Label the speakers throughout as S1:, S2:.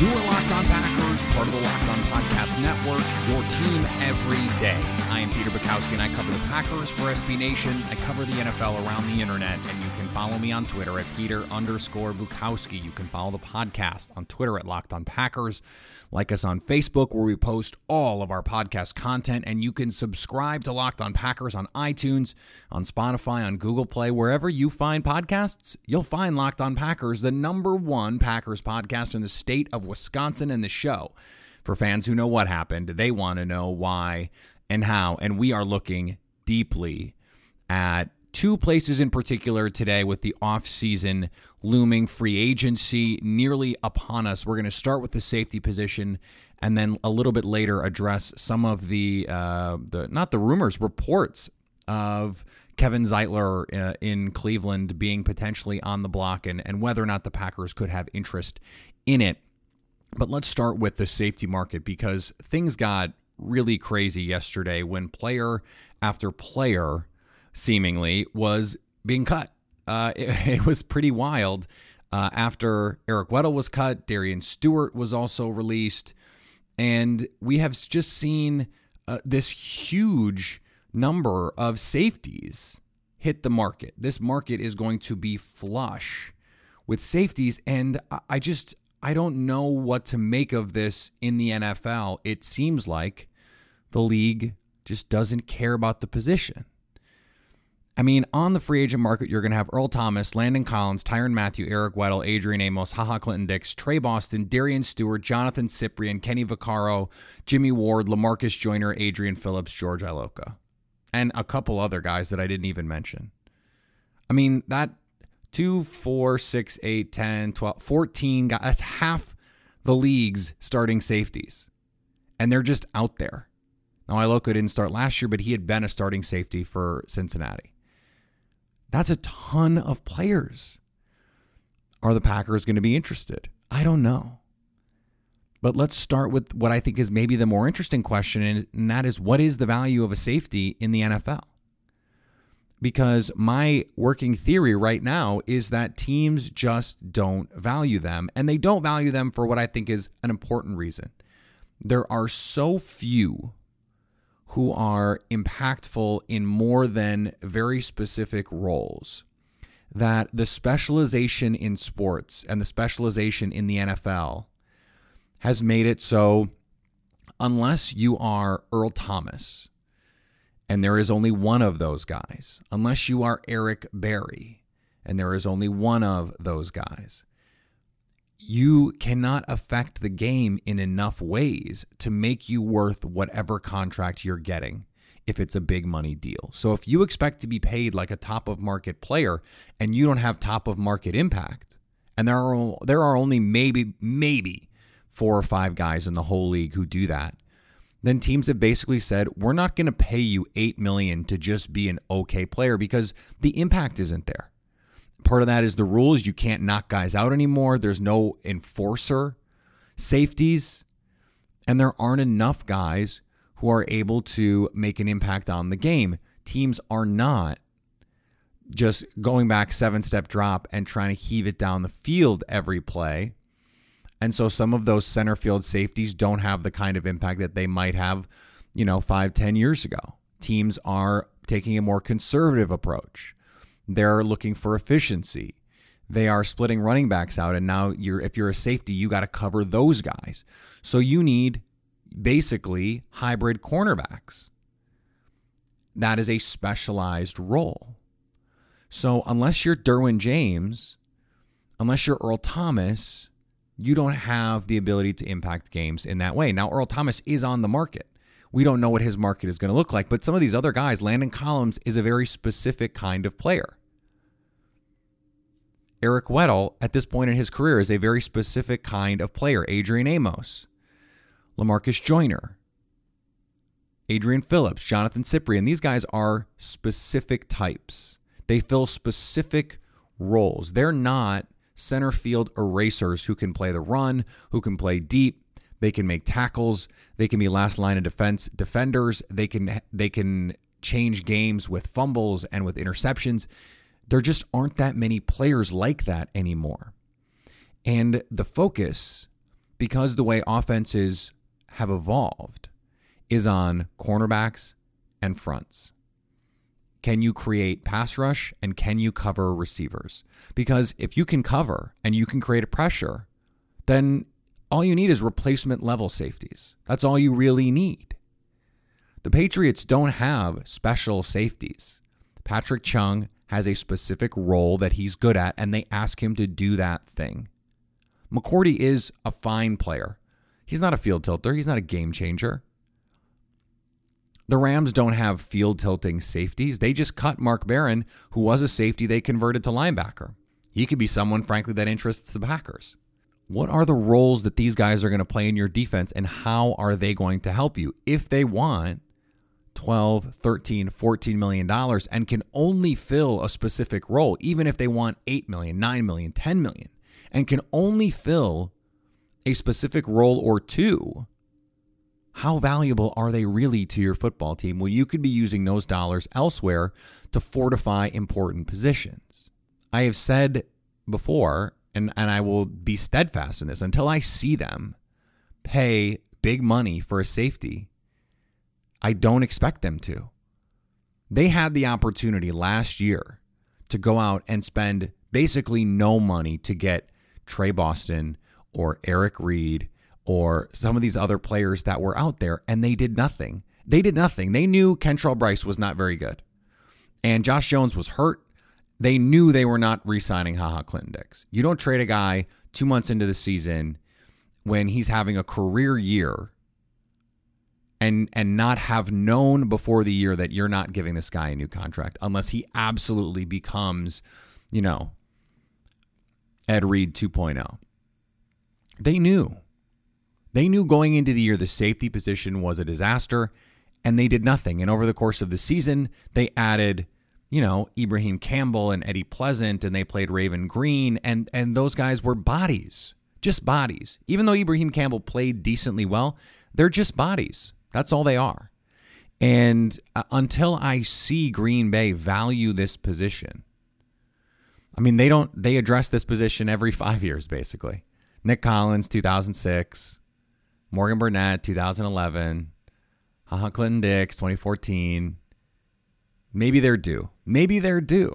S1: You are Locked On Packers, part of the Locked On Podcast Network, your team every day. I am Peter Bukowski, and I cover the Packers for SB Nation. I cover the NFL around the internet, and you follow me on Twitter at Peter underscore Bukowski. You can follow the podcast on Twitter at Locked On Packers. Like us on Facebook, where we post all of our podcast content, and you can subscribe to Locked On Packers on iTunes, on Spotify, on Google Play, wherever you find podcasts. You'll find Locked On Packers, the number one Packers podcast in the state of Wisconsin, and the show. For fans who know what happened, they want to know why and how, and we are looking deeply at two places in particular today with the offseason looming free agency nearly upon us. We're going to start with the safety position and then a little bit later address some of the uh, the not the rumors, reports of Kevin Zeitler uh, in Cleveland being potentially on the block and, and whether or not the Packers could have interest in it. But let's start with the safety market because things got really crazy yesterday when player after player seemingly was being cut. Uh, it, it, was pretty wild. Uh, after Eric Weddle was cut, Darian Stewart was also released, and we have just seen uh, this huge number of safeties hit the market. This market is going to be flush with safeties, and I just I don't know what to make of this in the NFL. It seems like the league just doesn't care about the position. I mean, on the free agent market, you're going to have Earl Thomas, Landon Collins, Tyrann Mathieu, Eric Weddle, Adrian Amos, Ha Ha Clinton Dix, Tre Boston, Darian Stewart, Jonathan Cyprien, Kenny Vaccaro, Jimmy Ward, Lamarcus Joyner, Adrian Phillips, George Iloka, and a couple other guys that I didn't even mention. I mean, that 2, 4, 6, 8, 10, 12, 14 guys, that's half the league's starting safeties. And they're just out there. Now, Iloka didn't start last year, but he had been a starting safety for Cincinnati. That's a ton of players. Are the Packers going to be interested? I don't know. But let's start with what I think is maybe the more interesting question, and that is what is the value of a safety in the NFL? Because my working theory right now is that teams just don't value them, and they don't value them for what I think is an important reason. There are so few who are impactful in more than very specific roles. That the specialization in sports and the specialization in the NFL has made it so, unless you are Earl Thomas, and there is only one of those guys, unless you are Eric Berry, and there is only one of those guys, you cannot affect the game in enough ways to make you worth whatever contract you're getting if it's a big money deal. So if you expect to be paid like a top of market player and you don't have top of market impact, and there are there are only maybe maybe four or five guys in the whole league who do that, then teams have basically said, "We're not going to pay you 8 million to just be an okay player because the impact isn't there." Part of that is the rules. You can't knock guys out anymore. There's no enforcer safeties. And there aren't enough guys who are able to make an impact on the game. Teams are not just going back seven step drop and trying to heave it down the field every play. And so some of those center field safeties don't have the kind of impact that they might have, you know, five, ten years ago. Teams are taking a more conservative approach. They're looking for efficiency. They are splitting running backs out, and now you're if you're a safety, you got to cover those guys. So you need basically hybrid cornerbacks. That is a specialized role. So unless you're Derwin James, unless you're Earl Thomas, you don't have the ability to impact games in that way. Now, Earl Thomas is on the market. We don't know what his market is going to look like, but some of these other guys, Landon Collins is a very specific kind of player. Eric Weddle, at this point in his career, is a very specific kind of player. Adrian Amos, Lamarcus Joyner, Adrian Phillips, Jonathan Cyprien. These guys are specific types. They fill specific roles. They're not center field erasers who can play the run, who can play deep. They can make tackles. They can be last line of defense defenders. They can they can change games with fumbles and with interceptions. There just aren't that many players like that anymore. And the focus, because the way offenses have evolved, is on cornerbacks and fronts. Can you create pass rush and can you cover receivers? Because if you can cover and you can create a pressure, then all you need is replacement level safeties. That's all you really need. The Patriots don't have special safeties. Patrick Chung has a specific role that he's good at, and they ask him to do that thing. McCourty is a fine player. He's not a field tilter, he's not a game changer. The Rams don't have field tilting safeties. They just cut Mark Barron, who was a safety they converted to linebacker. He could be someone, frankly, that interests the Packers. What are the roles that these guys are going to play in your defense, and how are they going to help you? If they want 12, 13, 14 million dollars and can only fill a specific role, even if they want 8 million, 9 million, 10 million, and can only fill a specific role or two, how valuable are they really to your football team? Well, you could be using those dollars elsewhere to fortify important positions. I have said before, and, and I will be steadfast in this until I see them pay big money for a safety, I don't expect them to. They had the opportunity last year to go out and spend basically no money to get Tre Boston or Eric Reid or some of these other players that were out there, and they did nothing. They did nothing. They knew Kentrell Brice was not very good. And Josh Jones was hurt. They knew they were not re signing Ha Ha Clinton Dix. You don't trade a guy two months into the season when he's having a career year and and not have known before the year that you're not giving this guy a new contract unless he absolutely becomes, you know, Ed Reed 2.0. They knew. They knew going into the year the safety position was a disaster, and they did nothing. And over the course of the season, they added, you know, Ibrahim Campbell and Eddie Pleasant, and they played Raven Greene and and those guys were bodies, just bodies. Even though Ibrahim Campbell played decently well, they're just bodies. That's all they are. And uh, until I see Green Bay value this position, I mean, they don't. They address this position every five years, basically. Nick Collins, 2006. Morgan Burnett, 2011. Ha Ha Clinton Dix, 2014. Maybe they're due. Maybe they're due.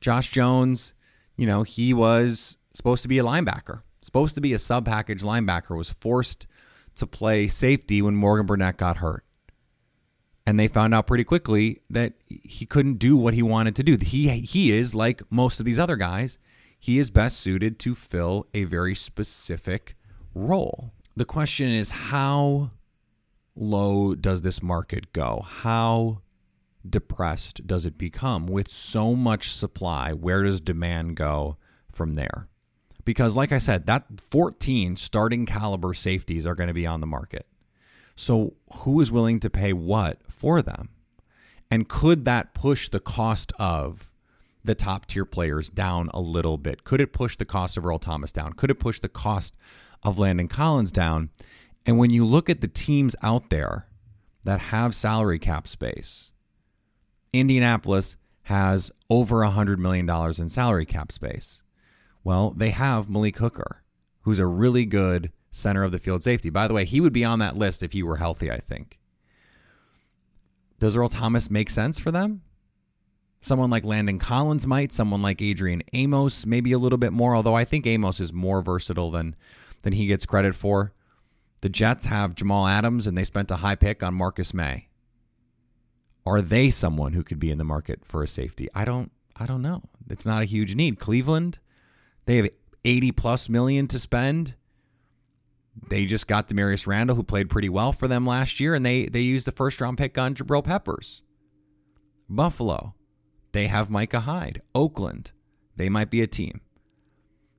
S1: Josh Jones, you know, he was supposed to be a linebacker, supposed to be a sub package linebacker, was forced to play safety when Morgan Burnett got hurt. And they found out pretty quickly that he couldn't do what he wanted to do. He he is like most of these other guys, he is best suited to fill a very specific role. The question is how low does this market go? How depressed does it become? With so much supply, where does demand go from there? Because, like I said, that 14 starting caliber safeties are going to be on the market. So, who is willing to pay what for them? And could that push the cost of the top tier players down a little bit? Could it push the cost of Earl Thomas down? Could it push the cost of Landon Collins down. And when you look at the teams out there that have salary cap space, Indianapolis has over $100 million in salary cap space. Well, they have Malik Hooker, who's a really good center of the field safety. By the way, he would be on that list if he were healthy, I think. Does Earl Thomas make sense for them? Someone like Landon Collins might, someone like Adrian Amos, maybe a little bit more, although I think Amos is more versatile than than he gets credit for. The Jets have Jamal Adams and they spent a high pick on Marcus Maye. Are they someone who could be in the market for a safety? I don't I don't know. It's not a huge need. Cleveland, they have 80 plus million to spend. They just got Damarious Randall, who played pretty well for them last year, and they they used the first round pick on Jabril Peppers. Buffalo, they have Micah Hyde. Oakland, they might be a team.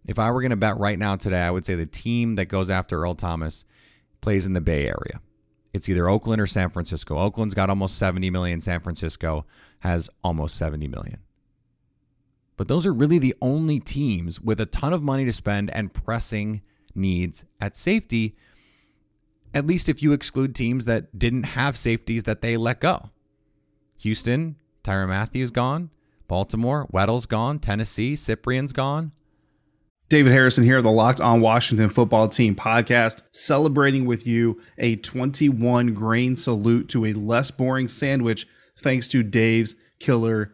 S1: If I were going to bet right now today, I would say the team that goes after Earl Thomas plays in the Bay Area. It's either Oakland or San Francisco. Oakland's got almost 70 million. San Francisco has almost 70 million. But those are really the only teams with a ton of money to spend and pressing needs at safety, at least if you exclude teams that didn't have safeties that they let go. Houston, Tyrann Mathieu's gone. Baltimore, Weddle's gone. Tennessee, Cyprien's gone.
S2: David Harrison here, the Locked On Washington Football Team podcast, celebrating with you a 21 grain salute to a less boring sandwich thanks to Dave's Killer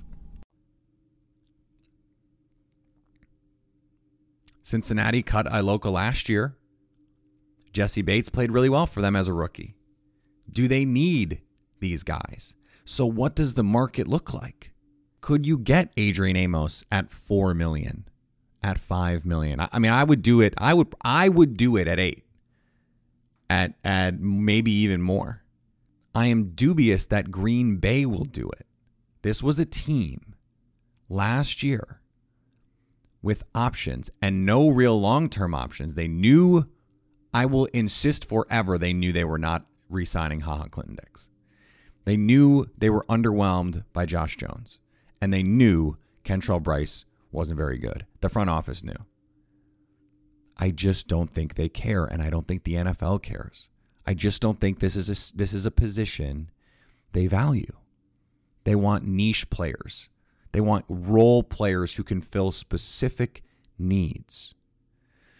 S1: Cincinnati cut Iloka last year. Jessie Bates played really well for them as a rookie. Do they need these guys? So what does the market look like? Could you get Adrian Amos at 4 million? At 5 million? I mean, I would do it. I would I would do it at 8. At at maybe even more. I am dubious that Green Bay will do it. This was a team last year with options and no real long term options. They knew, I will insist forever, they knew they were not re signing Ha Ha Clinton Dix. They knew they were underwhelmed by Josh Jones. And they knew Kentrell Brice wasn't very good. The front office knew. I just don't think they care, and I don't think the NFL cares. I just don't think this is a, this is a position they value. They want niche players. They want role players who can fill specific needs.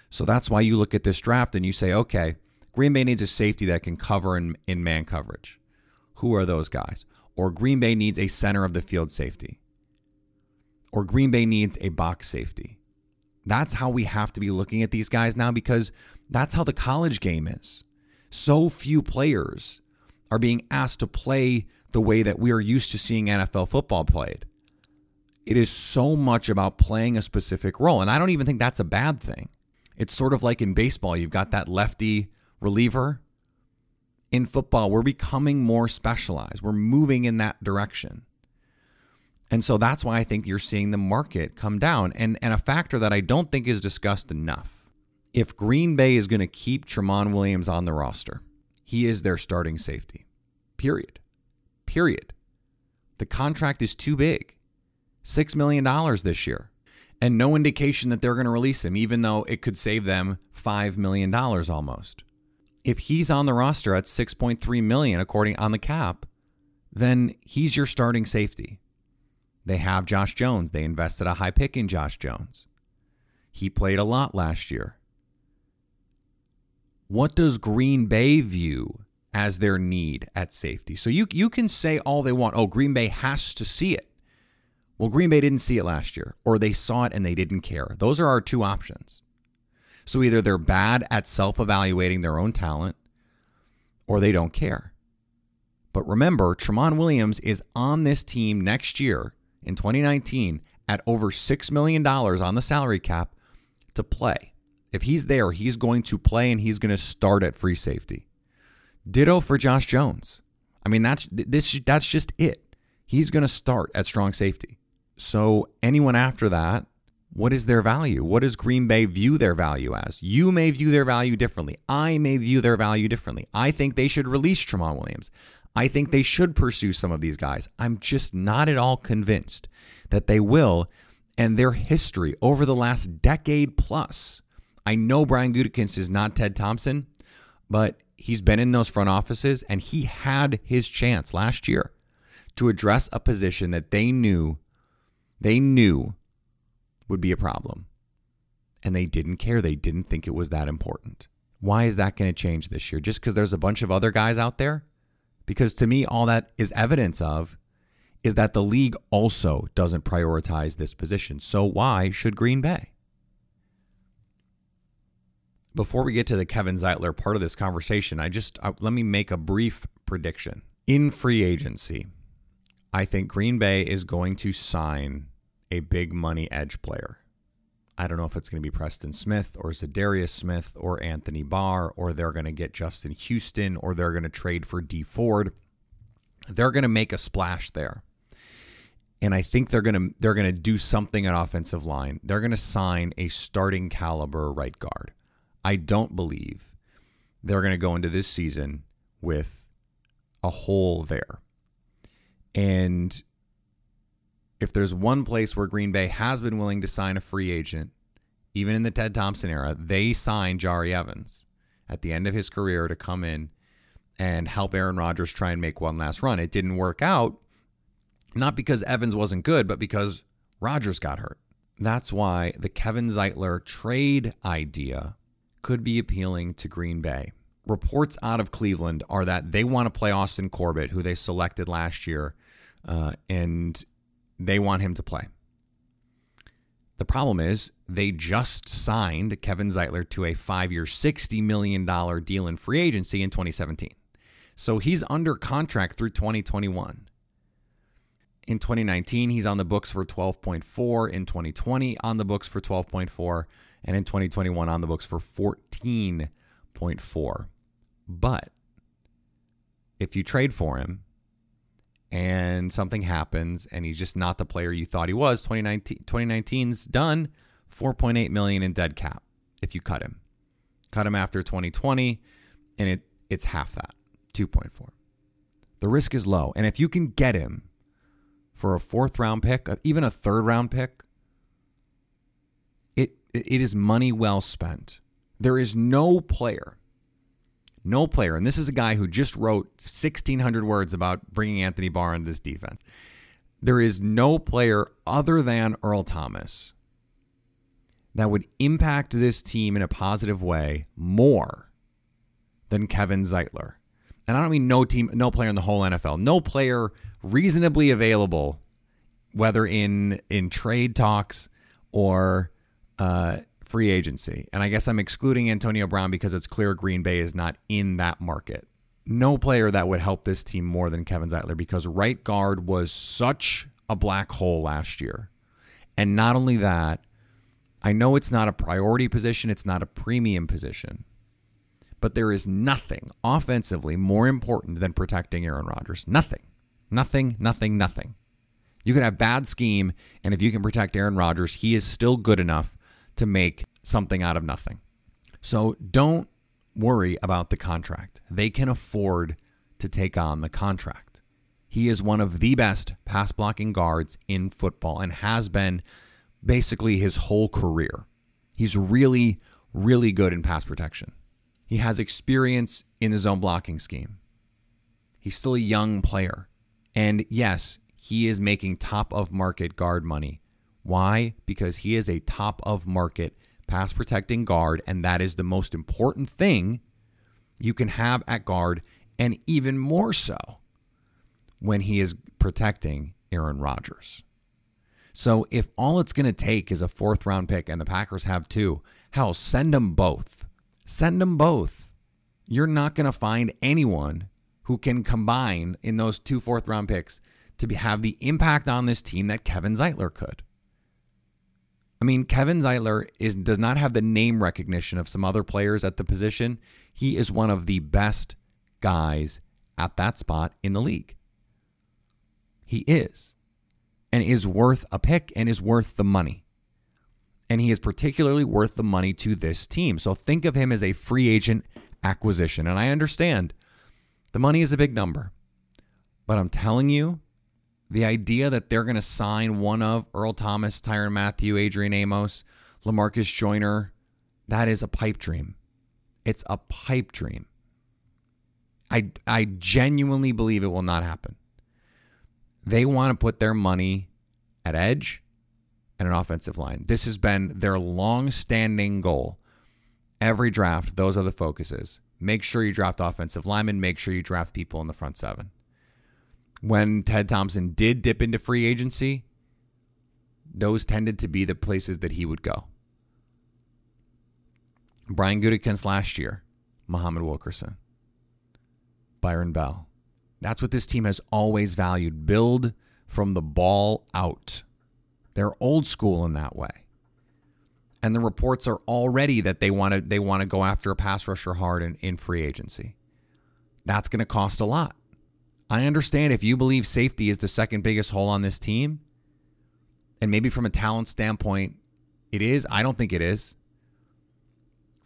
S1: So that's why you look at this draft and you say, okay, Green Bay needs a safety that can cover in, in man coverage. Who are those guys? Or Green Bay needs a center of the field safety. Or Green Bay needs a box safety. That's how we have to be looking at these guys now because that's how the college game is. So few players are being asked to play the way that we are used to seeing NFL football played it is so much about playing a specific role. And I don't even think that's a bad thing. It's sort of like in baseball, you've got that lefty reliever. In football, we're becoming more specialized. We're moving in that direction. And so that's why I think you're seeing the market come down. And, and a factor that I don't think is discussed enough If Green Bay is going to keep Tramon Williams on the roster, he is their starting safety. Period. Period. The contract is too big. $6 million this year. And no indication that they're going to release him, even though it could save them $5 million almost. If he's on the roster at 6.3 million according on the cap, then he's your starting safety. They have Josh Jones. They invested a high pick in Josh Jones. He played a lot last year. What does Green Bay view as their need at safety? So you you can say all they want. Oh, Green Bay has to see it. Well, Green Bay didn't see it last year, or they saw it and they didn't care. Those are our two options. So either they're bad at self evaluating their own talent, or they don't care. But remember, Tramon Williams is on this team next year in 2019 at over $6 million on the salary cap to play. If he's there, he's going to play and he's going to start at free safety. Ditto for Josh Jones. I mean, that's this that's just it. He's going to start at strong safety. So anyone after that, what is their value? What does Green Bay view their value as? You may view their value differently. I may view their value differently. I think they should release Tramon Williams. I think they should pursue some of these guys. I'm just not at all convinced that they will. And their history over the last decade plus. I know Brian Gutekunst is not Ted Thompson, but he's been in those front offices and he had his chance last year to address a position that they knew they knew would be a problem. And they didn't care. They didn't think it was that important. Why is that going to change this year? Just because there's a bunch of other guys out there? Because to me, all that is evidence of is that the league also doesn't prioritize this position. So why should Green Bay? Before we get to the Kevin Zeitler part of this conversation, I just uh, let me make a brief prediction. In free agency, I think Green Bay is going to sign a big money edge player. I don't know if it's going to be Preston Smith or Za'Darius Smith or Anthony Barr, or they're going to get Justin Houston, or they're going to trade for Dee Ford. They're going to make a splash there. And I think they're going to they're going to do something at offensive line. They're going to sign a starting caliber right guard. I don't believe they're going to go into this season with a hole there. And if there's one place where Green Bay has been willing to sign a free agent, even in the Ted Thompson era, they signed Jahri Evans at the end of his career to come in and help Aaron Rodgers try and make one last run. It didn't work out, not because Evans wasn't good, but because Rodgers got hurt. That's why the Kevin Zeitler trade idea could be appealing to Green Bay. Reports out of Cleveland are that they want to play Austin Corbett, who they selected last year, uh, and they want him to play. The problem is they just signed Kevin Zeitler to a five year, $60 million deal in free agency in 2017. So he's under contract through 2021. In 2019, he's on the books for 12.4. In 2020, on the books for 12.4. And in 2021, on the books for 14.4. But if you trade for him, and something happens and he's just not the player you thought he was. 2019 2019's done. 4.8 million in dead cap if you cut him. Cut him after 2020 and it it's half that 2.4 the risk is low and if you can get him for a fourth round pick uh, even a third round pick it it is money well spent. There is no player no player, and this is a guy who just wrote 1,600 words about bringing Anthony Barr into this defense. There is no player other than Earl Thomas that would impact this team in a positive way more than Kevin Zeitler. And I don't mean no team, no player in the whole NFL, no player reasonably available, whether in in trade talks or uh, free agency. And I guess I'm excluding Antonio Brown because it's clear Green Bay is not in that market. No player that would help this team more than Kevin Zeitler because right guard was such a black hole last year. And not only that, I know it's not a priority position, it's not a premium position. But there is nothing offensively more important than protecting Aaron Rodgers. Nothing. Nothing, nothing, nothing. You can have bad scheme, and if you can protect Aaron Rodgers, he is still good enough to make something out of nothing. So don't worry about the contract. They can afford to take on the contract. He is one of the best pass blocking guards in football and has been basically his whole career. He's really, really good in pass protection. He has experience in the zone blocking scheme. He's still a young player. And yes, he is making top of market guard money. Why? Because he is a top of market pass protecting guard, and that is the most important thing you can have at guard, and even more so when he is protecting Aaron Rodgers. So if all it's going to take is a fourth round pick and the Packers have two, hell, send them both. Send them both. You're not going to find anyone who can combine in those two fourth round picks to have the impact on this team that Kevin Zeitler could. I mean, Kevin Zeitler is does not have the name recognition of some other players at the position. He is one of the best guys at that spot in the league. He is. And is worth a pick and is worth the money. And he is particularly worth the money to this team. So think of him as a free agent acquisition. And I understand the money is a big number. But I'm telling you, the idea that they're going to sign one of Earl Thomas, Tyrann Mathieu, Adrian Amos, Lamarcus Joyner, that is a pipe dream. It's a pipe dream. I, I genuinely believe it will not happen. They want to put their money at edge and an offensive line. This has been their long standing goal. Every draft, those are the focuses. Make sure you draft offensive linemen, make sure you draft people in the front seven when Ted Thompson did dip into free agency, those tended to be the places that he would go. Brian Gutekunst last year, Muhammad Wilkerson, Byron Bell. That's what this team has always valued. Build from the ball out. They're old school in that way. And the reports are already that they want to they want to go after a pass rusher hard in, in free agency. That's going to cost a lot. I understand if you believe safety is the second biggest hole on this team, and maybe from a talent standpoint, it is. I don't think it is.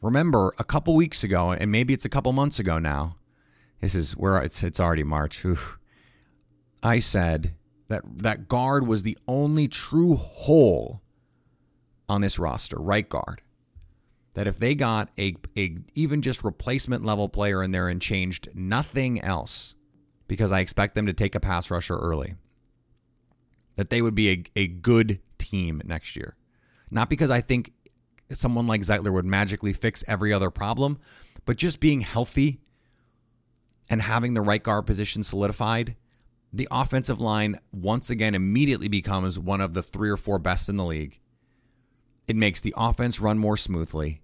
S1: Remember, a couple weeks ago, and maybe it's a couple months ago now. This is where it's it's already March. Oof. I said that that guard was the only true hole on this roster, right guard. That if they got a, a even just replacement level player in there and changed nothing else, because I expect them to take a pass rusher early. That they would be a, a good team next year. Not because I think someone like Zeitler would magically fix every other problem, but just being healthy and having the right guard position solidified, the offensive line once again immediately becomes one of the three or four best in the league. It makes the offense run more smoothly.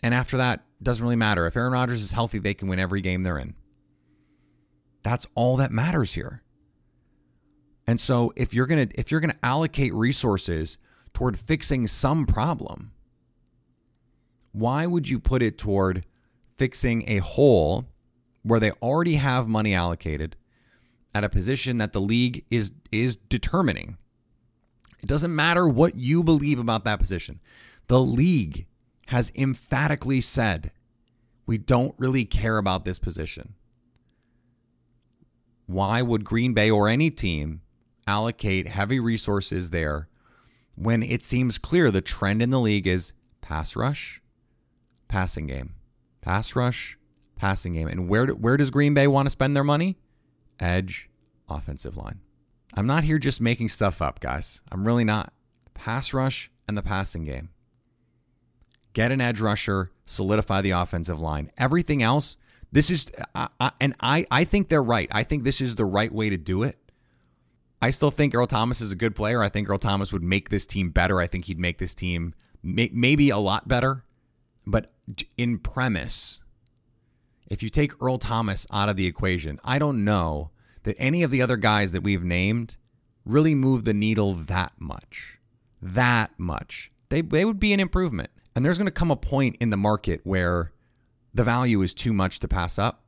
S1: And after that, doesn't really matter. If Aaron Rodgers is healthy, they can win every game they're in. That's all that matters here. And so if you're going to if you're going to allocate resources toward fixing some problem, why would you put it toward fixing a hole where they already have money allocated at a position that the league is is determining? It doesn't matter what you believe about that position. The league has emphatically said, we don't really care about this position. Why would Green Bay or any team allocate heavy resources there when it seems clear the trend in the league is pass rush, passing game, pass rush, passing game? And where, do, where does Green Bay want to spend their money? Edge, offensive line. I'm not here just making stuff up, guys. I'm really not. Pass rush and the passing game. Get an edge rusher, solidify the offensive line. Everything else this is, I, I, and I, I think they're right. I think this is the right way to do it. I still think Earl Thomas is a good player. I think Earl Thomas would make this team better. I think he'd make this team may, maybe a lot better. But in premise, if you take Earl Thomas out of the equation, I don't know that any of the other guys that we've named really move the needle that much. That much. They, they would be an improvement. And there's going to come a point in the market where the value is too much to pass up.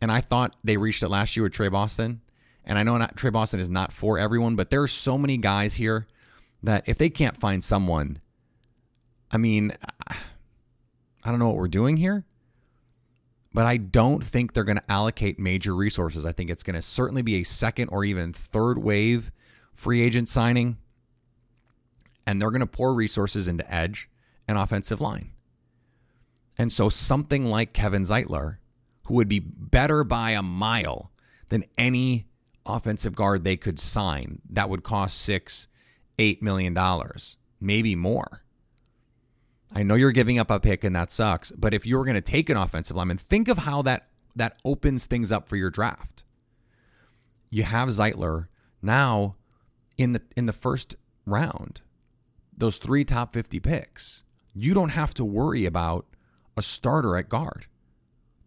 S1: And I thought they reached it last year with Tre Boston. And I know not, Tre Boston is not for everyone, but there are so many guys here that if they can't find someone, I mean, I don't know what we're doing here. But I don't think they're going to allocate major resources. I think it's going to certainly be a second or even third wave free agent signing. And they're going to pour resources into edge and offensive line. And so something like Kevin Zeitler, who would be better by a mile than any offensive guard they could sign, that would cost six, eight million dollars, maybe more. I know you're giving up a pick and that sucks, but if you're going to take an offensive lineman, think of how that that opens things up for your draft. You have Zeitler now in the in the first round. Those three top 50 picks. You don't have to worry about a starter at guard.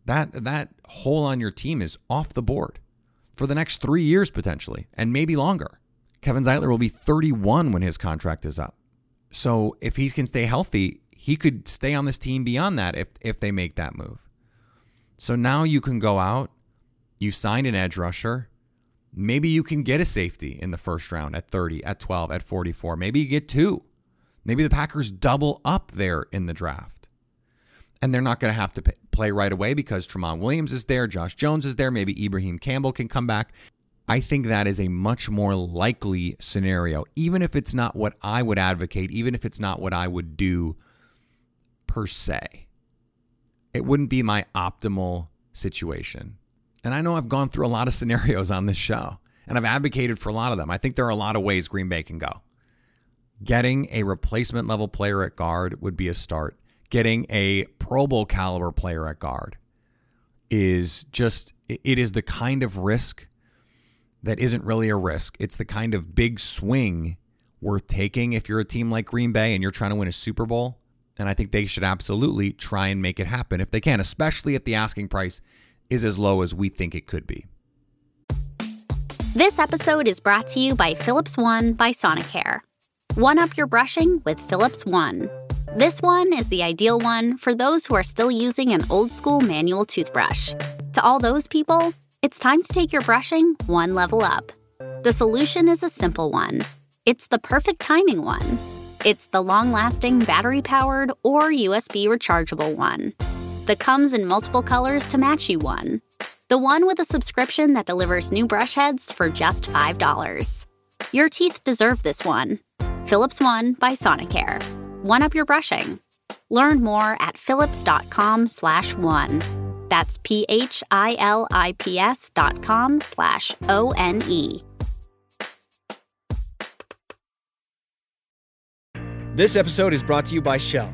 S1: That that hole on your team is off the board for the next 3 years potentially and maybe longer. Kevin Zeitler will be 31 when his contract is up. So if he can stay healthy, he could stay on this team beyond that if if they make that move. So now you can go out, you signed an edge rusher, maybe you can get a safety in the first round at 30, at 12, at 44. Maybe you get two. Maybe the Packers double up there in the draft. And they're not going to have to play right away because Tramon Williams is there, Josh Jones is there, maybe Ibrahim Campbell can come back. I think that is a much more likely scenario, even if it's not what I would advocate, even if it's not what I would do per se. It wouldn't be my optimal situation. And I know I've gone through a lot of scenarios on this show, and I've advocated for a lot of them. I think there are a lot of ways Green Bay can go. Getting a replacement level player at guard would be a start. Getting a Pro Bowl caliber player at guard is just, it is the kind of risk that isn't really a risk. It's the kind of big swing worth taking if you're a team like Green Bay and you're trying to win a Super Bowl. And I think they should absolutely try and make it happen if they can, especially if the asking price is as low as we think it could be.
S3: This episode is brought to you by Philips One by Sonicare. One up your brushing with Philips One. This one is the ideal one for those who are still using an old school manual toothbrush. To all those people, it's time to take your brushing one level up. The solution is a simple one it's the perfect timing one it's the long lasting battery powered or USB rechargeable one. The comes in multiple colors to match you one. The one with a subscription that delivers new brush heads for just $5. Your teeth deserve this one. Philips One by Sonicare. One up your brushing. Learn more at philips.com slash one. That's P-H-I-L-I-P-S dot com slash O-N-E.
S4: This episode is brought to you by Shell.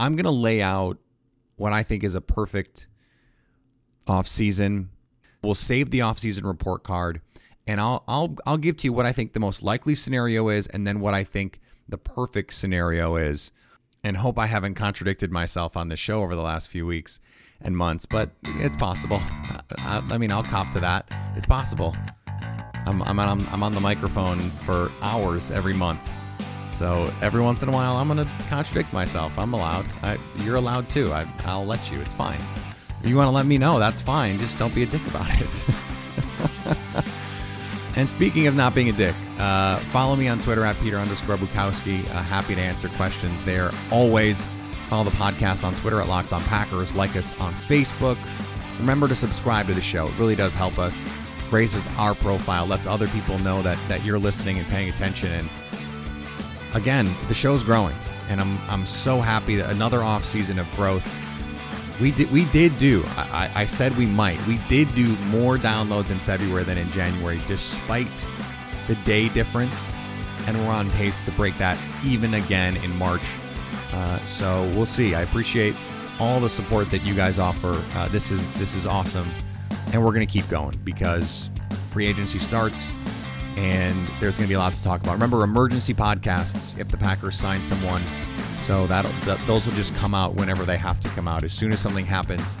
S1: I'm going to lay out what I think is a perfect offseason. We'll save the offseason report card and I'll I'll I'll give to you what I think the most likely scenario is and then what I think the perfect scenario is and hope I haven't contradicted myself on the show over the last few weeks and months, but it's possible. I, I mean, I'll cop to that. It's possible. I'm, I'm, on, I'm on the microphone for hours every month so every once in a while, I'm going to contradict myself. I'm allowed. I, you're allowed too. I, I'll let you. It's fine. If you want to let me know, that's fine. Just don't be a dick about it. and speaking of not being a dick, uh, follow me on Twitter at Peter underscore Bukowski. Uh, happy to answer questions there always. Follow the podcast on Twitter at Locked On Packers. Like us on Facebook. Remember to subscribe to the show. It really does help us. Raises our profile, lets other people know that that you're listening and paying attention and again, the show's growing, and I'm I'm so happy that another off season of growth. We did we did do. I, I said we might. We did do more downloads in February than in January, despite the day difference, and we're on pace to break that even again in March. Uh, so we'll see. I appreciate all the support that you guys offer. Uh, this is this is awesome, and we're gonna keep going because free agency starts and there's going to be a lot to talk about. Remember, emergency podcasts if the Packers sign someone So that'll th- those will just come out whenever they have to come out. As soon as something happens,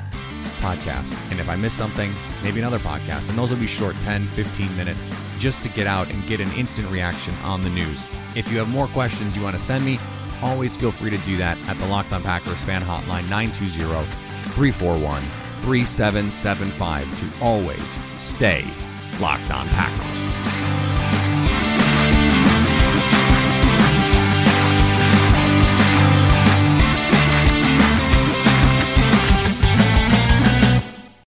S1: podcast. And if I miss something, maybe another podcast. And those will be short 10, 15 minutes just to get out and get an instant reaction on the news. If you have more questions you want to send me, always feel free to do that at the Locked On Packers fan hotline 920 341 3775 to always stay locked on Packers.